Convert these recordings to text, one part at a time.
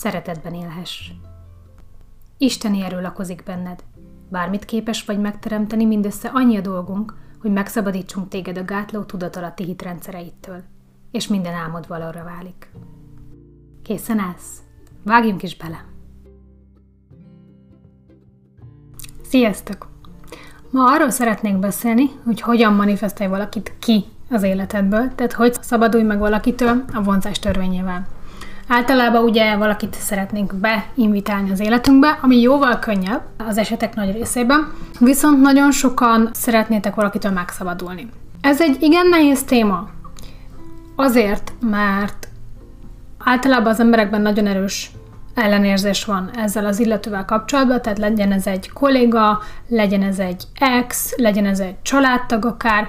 szeretetben élhess. Isteni erő lakozik benned. Bármit képes vagy megteremteni, mindössze annyi a dolgunk, hogy megszabadítsunk téged a gátló tudatalatti hitrendszereittől, és minden álmod valóra válik. Készen állsz? Vágjunk is bele! Sziasztok! Ma arról szeretnék beszélni, hogy hogyan manifestálj valakit ki az életedből, tehát hogy szabadulj meg valakitől a vonzás törvényével. Általában ugye valakit szeretnénk beinvitálni az életünkbe, ami jóval könnyebb az esetek nagy részében, viszont nagyon sokan szeretnétek valakitől megszabadulni. Ez egy igen nehéz téma. Azért, mert általában az emberekben nagyon erős ellenérzés van ezzel az illetővel kapcsolatban, tehát legyen ez egy kolléga, legyen ez egy ex, legyen ez egy családtag akár,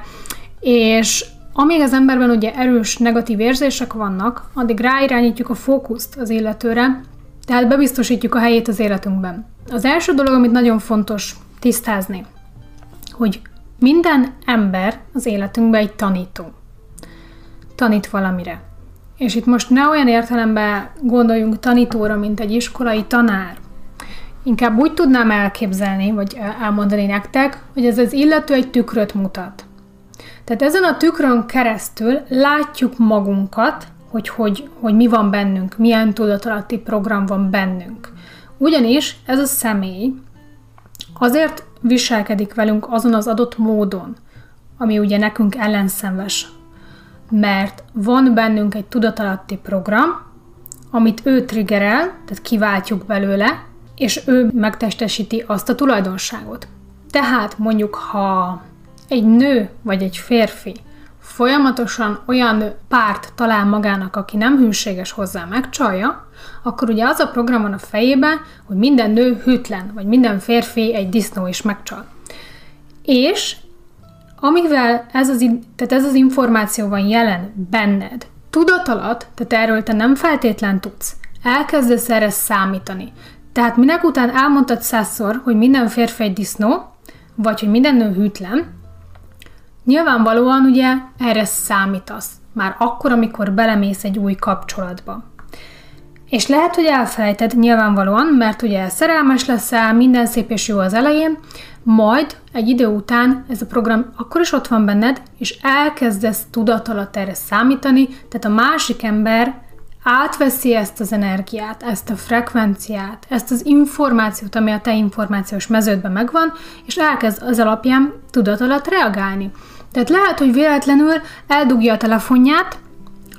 és amíg az emberben ugye erős negatív érzések vannak, addig ráirányítjuk a fókuszt az illetőre, tehát bebiztosítjuk a helyét az életünkben. Az első dolog, amit nagyon fontos tisztázni, hogy minden ember az életünkben egy tanító. Tanít valamire. És itt most ne olyan értelemben gondoljunk tanítóra, mint egy iskolai tanár. Inkább úgy tudnám elképzelni, vagy elmondani nektek, hogy ez az illető egy tükröt mutat. Tehát ezen a tükrön keresztül látjuk magunkat, hogy, hogy, hogy mi van bennünk, milyen tudatalatti program van bennünk. Ugyanis ez a személy azért viselkedik velünk azon az adott módon, ami ugye nekünk ellenszenves, mert van bennünk egy tudatalatti program, amit ő triggerel, tehát kiváltjuk belőle, és ő megtestesíti azt a tulajdonságot. Tehát mondjuk, ha egy nő vagy egy férfi folyamatosan olyan párt talál magának, aki nem hűséges hozzá, megcsalja, akkor ugye az a program van a fejében, hogy minden nő hűtlen, vagy minden férfi egy disznó is megcsal. És amivel ez az, tehát ez az információ van jelen benned, tudat alatt, tehát erről te nem feltétlen tudsz, elkezdesz erre számítani. Tehát minek után elmondtad százszor, hogy minden férfi egy disznó, vagy hogy minden nő hűtlen, Nyilvánvalóan ugye erre számítasz, már akkor, amikor belemész egy új kapcsolatba. És lehet, hogy elfelejted nyilvánvalóan, mert ugye szerelmes leszel, minden szép és jó az elején, majd egy idő után ez a program akkor is ott van benned, és elkezdesz tudat alatt erre számítani, tehát a másik ember átveszi ezt az energiát, ezt a frekvenciát, ezt az információt, ami a te információs meződben megvan, és elkezd az alapján tudat alatt reagálni. Tehát lehet, hogy véletlenül eldugja a telefonját,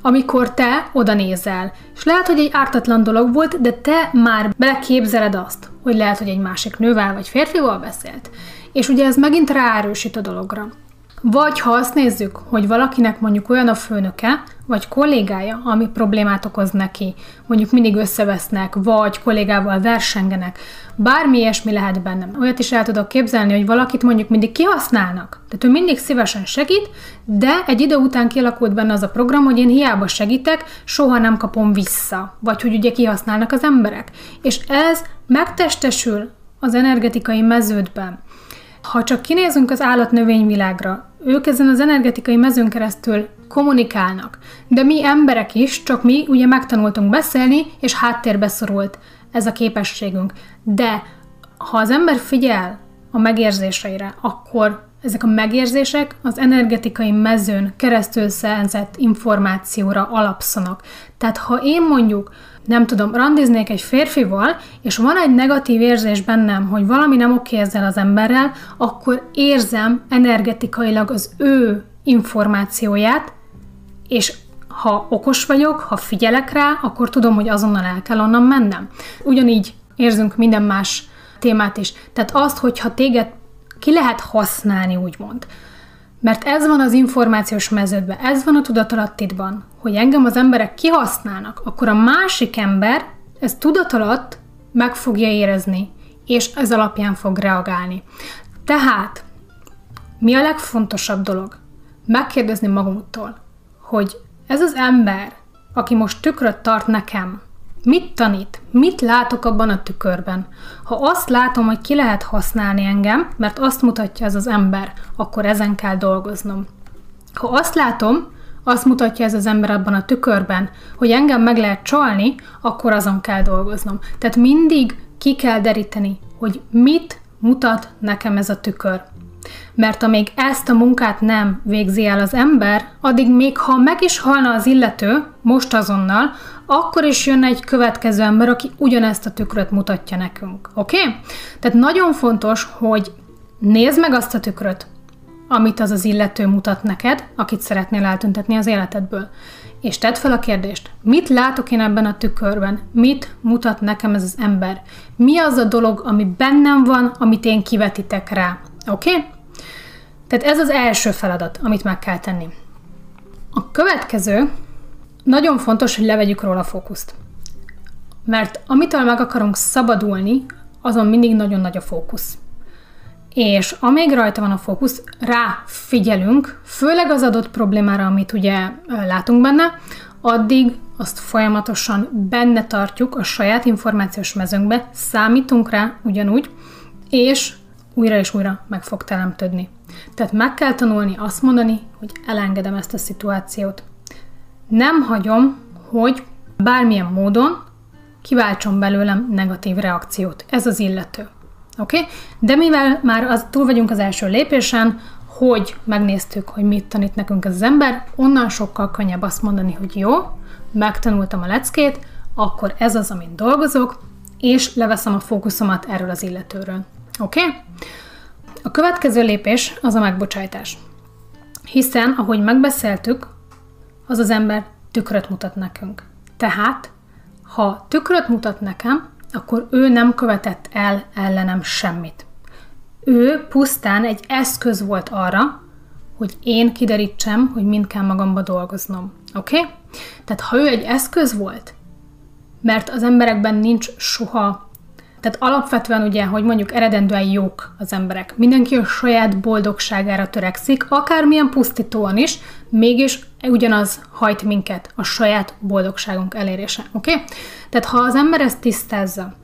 amikor te oda nézel. És lehet, hogy egy ártatlan dolog volt, de te már beleképzeled azt, hogy lehet, hogy egy másik nővel vagy férfival beszélt. És ugye ez megint ráerősít a dologra. Vagy ha azt nézzük, hogy valakinek mondjuk olyan a főnöke, vagy kollégája, ami problémát okoz neki, mondjuk mindig összevesznek, vagy kollégával versengenek, bármi ilyesmi lehet bennem. Olyat is el tudok képzelni, hogy valakit mondjuk mindig kihasználnak. Tehát ő mindig szívesen segít, de egy idő után kialakult benne az a program, hogy én hiába segítek, soha nem kapom vissza. Vagy hogy ugye kihasználnak az emberek. És ez megtestesül az energetikai meződben. Ha csak kinézünk az állatnövényvilágra, ők ezen az energetikai mezőn keresztül kommunikálnak, de mi emberek is, csak mi ugye megtanultunk beszélni, és háttérbe szorult ez a képességünk. De ha az ember figyel a megérzéseire, akkor ezek a megérzések az energetikai mezőn keresztül szerzett információra alapszanak. Tehát ha én mondjuk, nem tudom, randiznék egy férfival, és van egy negatív érzés bennem, hogy valami nem oké ezzel az emberrel, akkor érzem energetikailag az ő információját, és ha okos vagyok, ha figyelek rá, akkor tudom, hogy azonnal el kell onnan mennem. Ugyanígy érzünk minden más témát is. Tehát azt, hogyha téged ki lehet használni, úgymond. Mert ez van az információs meződben, ez van a tudatalattidban, hogy engem az emberek kihasználnak, akkor a másik ember ez tudatalatt meg fogja érezni, és ez alapján fog reagálni. Tehát, mi a legfontosabb dolog? Megkérdezni magunktól, hogy ez az ember, aki most tükröt tart nekem, Mit tanít? Mit látok abban a tükörben? Ha azt látom, hogy ki lehet használni engem, mert azt mutatja ez az ember, akkor ezen kell dolgoznom. Ha azt látom, azt mutatja ez az ember abban a tükörben, hogy engem meg lehet csalni, akkor azon kell dolgoznom. Tehát mindig ki kell deríteni, hogy mit mutat nekem ez a tükör. Mert amíg ezt a munkát nem végzi el az ember, addig még ha meg is halna az illető, most azonnal, akkor is jönne egy következő ember, aki ugyanezt a tükröt mutatja nekünk. Oké? Okay? Tehát nagyon fontos, hogy nézd meg azt a tükröt, amit az az illető mutat neked, akit szeretnél eltüntetni az életedből. És tedd fel a kérdést, mit látok én ebben a tükörben? Mit mutat nekem ez az ember? Mi az a dolog, ami bennem van, amit én kivetítek rá? Oké? Okay? Tehát ez az első feladat, amit meg kell tenni. A következő, nagyon fontos, hogy levegyük róla a fókuszt. Mert amitől meg akarunk szabadulni, azon mindig nagyon nagy a fókusz. És amíg rajta van a fókusz, rá figyelünk, főleg az adott problémára, amit ugye látunk benne, addig azt folyamatosan benne tartjuk a saját információs mezőnkbe, számítunk rá ugyanúgy, és újra és újra meg fog teremtődni. Tehát meg kell tanulni azt mondani, hogy elengedem ezt a szituációt. Nem hagyom, hogy bármilyen módon kiváltson belőlem negatív reakciót. Ez az illető. Oké? Okay? De mivel már az, túl vagyunk az első lépésen, hogy megnéztük, hogy mit tanít nekünk ez az ember, onnan sokkal könnyebb azt mondani, hogy jó, megtanultam a leckét, akkor ez az, amin dolgozok, és leveszem a fókuszomat erről az illetőről. Oké? Okay? A következő lépés az a megbocsájtás. Hiszen, ahogy megbeszéltük, az az ember tükröt mutat nekünk. Tehát, ha tükröt mutat nekem, akkor ő nem követett el ellenem semmit. Ő pusztán egy eszköz volt arra, hogy én kiderítsem, hogy mind kell magamba dolgoznom. Oké? Okay? Tehát ha ő egy eszköz volt, mert az emberekben nincs soha tehát alapvetően ugye, hogy mondjuk eredendően jók az emberek. Mindenki a saját boldogságára törekszik, akármilyen pusztítóan is, mégis ugyanaz hajt minket, a saját boldogságunk elérése. Oké? Okay? Tehát ha az ember ezt tisztázza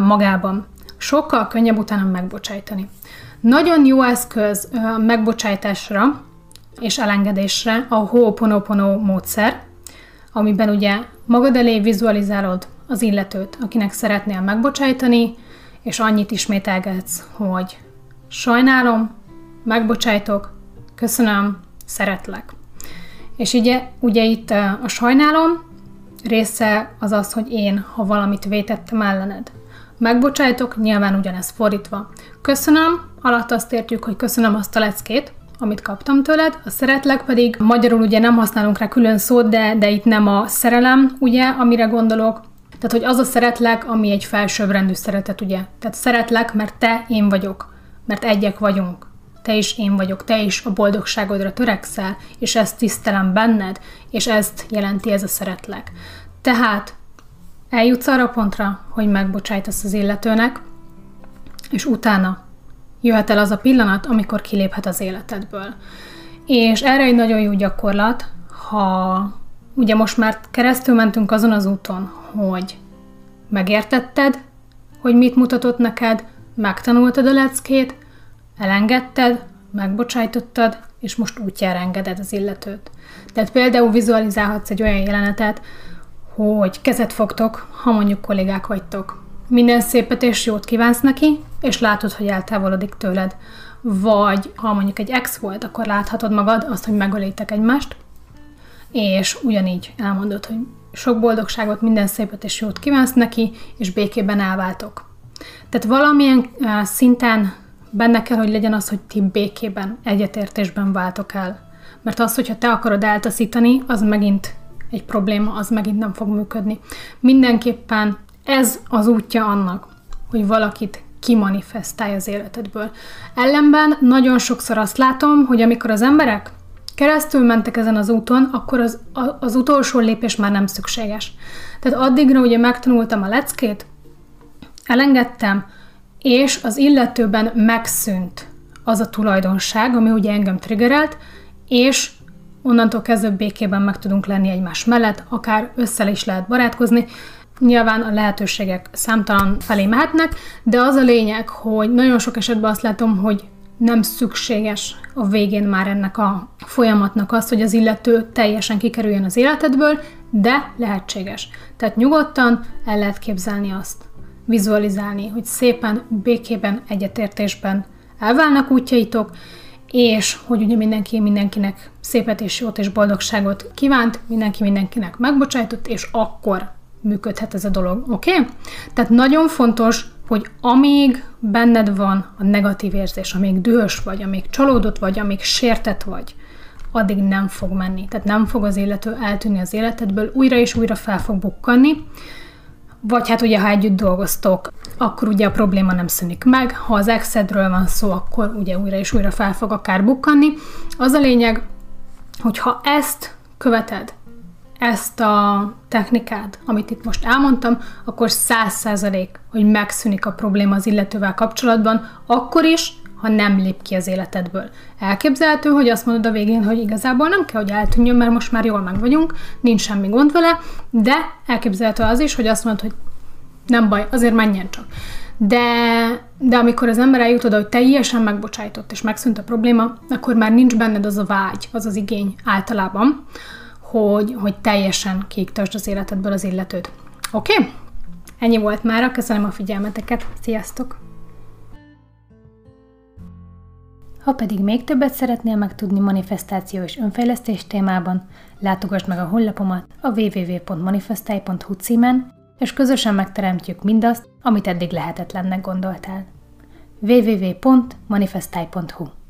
magában, sokkal könnyebb utána megbocsájtani. Nagyon jó eszköz megbocsájtásra és elengedésre a Ho'oponopono módszer, amiben ugye magad elé vizualizálod az illetőt, akinek szeretnél megbocsájtani, és annyit ismételgetsz, hogy sajnálom, megbocsájtok, köszönöm, szeretlek. És ugye, ugye itt a sajnálom része az az, hogy én, ha valamit vétettem ellened. Megbocsájtok, nyilván ugyanez fordítva. Köszönöm, alatt azt értjük, hogy köszönöm azt a leckét, amit kaptam tőled, a szeretlek pedig, magyarul ugye nem használunk rá külön szót, de, de itt nem a szerelem, ugye, amire gondolok, tehát, hogy az a szeretlek, ami egy felsőbbrendű szeretet, ugye? Tehát szeretlek, mert te, én vagyok, mert egyek vagyunk. Te is én vagyok, te is a boldogságodra törekszel, és ezt tisztelem benned, és ezt jelenti ez a szeretlek. Tehát eljutsz arra pontra, hogy megbocsájtasz az illetőnek, és utána jöhet el az a pillanat, amikor kiléphet az életedből. És erre egy nagyon jó gyakorlat, ha ugye most már keresztül mentünk azon az úton, hogy megértetted, hogy mit mutatott neked, megtanultad a leckét, elengedted, megbocsájtottad, és most útjára engeded az illetőt. Tehát például vizualizálhatsz egy olyan jelenetet, hogy kezet fogtok, ha mondjuk kollégák vagytok. Minden szépet és jót kívánsz neki, és látod, hogy eltávolodik tőled. vagy ha mondjuk egy ex volt, akkor láthatod magad azt, hogy megölétek egymást, és ugyanígy elmondod, hogy sok boldogságot, minden szépet és jót kívánsz neki, és békében elváltok. Tehát valamilyen szinten benne kell, hogy legyen az, hogy ti békében, egyetértésben váltok el. Mert az, hogyha te akarod eltaszítani, az megint egy probléma, az megint nem fog működni. Mindenképpen ez az útja annak, hogy valakit kimanifestálj az életedből. Ellenben nagyon sokszor azt látom, hogy amikor az emberek keresztül mentek ezen az úton, akkor az, az utolsó lépés már nem szükséges. Tehát addigra ugye megtanultam a leckét, elengedtem, és az illetőben megszűnt az a tulajdonság, ami ugye engem triggerelt, és onnantól kezdve békében meg tudunk lenni egymás mellett, akár össze is lehet barátkozni, Nyilván a lehetőségek számtalan felé mehetnek, de az a lényeg, hogy nagyon sok esetben azt látom, hogy nem szükséges a végén már ennek a folyamatnak az, hogy az illető teljesen kikerüljön az életedből, de lehetséges. Tehát nyugodtan el lehet képzelni azt, vizualizálni, hogy szépen, békében, egyetértésben elválnak útjaitok, és hogy ugye mindenki mindenkinek szépet és jót és boldogságot kívánt, mindenki mindenkinek megbocsájtott, és akkor működhet ez a dolog, oké? Okay? Tehát nagyon fontos, hogy amíg benned van a negatív érzés, amíg dühös vagy, amíg csalódott vagy, amíg sértett vagy, addig nem fog menni. Tehát nem fog az illető eltűnni az életedből, újra és újra fel fog bukkanni, vagy hát ugye, ha együtt dolgoztok, akkor ugye a probléma nem szűnik meg. Ha az exedről van szó, akkor ugye újra és újra fel fog akár bukkanni. Az a lényeg, hogy ha ezt követed, ezt a technikát, amit itt most elmondtam, akkor száz százalék, hogy megszűnik a probléma az illetővel kapcsolatban, akkor is, ha nem lép ki az életedből. Elképzelhető, hogy azt mondod a végén, hogy igazából nem kell, hogy eltűnjön, mert most már jól meg vagyunk, nincs semmi gond vele, de elképzelhető az is, hogy azt mondod, hogy nem baj, azért menjen csak. De, de amikor az ember eljut oda, hogy teljesen megbocsájtott és megszűnt a probléma, akkor már nincs benned az a vágy, az az igény általában, hogy, hogy teljesen kiiktasd az életedből az illetőt. Oké? Okay? Ennyi volt már, köszönöm a figyelmeteket, sziasztok! Ha pedig még többet szeretnél megtudni manifestáció és önfejlesztés témában, látogass meg a honlapomat a www.manifestai.hu címen, és közösen megteremtjük mindazt, amit eddig lehetetlennek gondoltál. www.manifestai.hu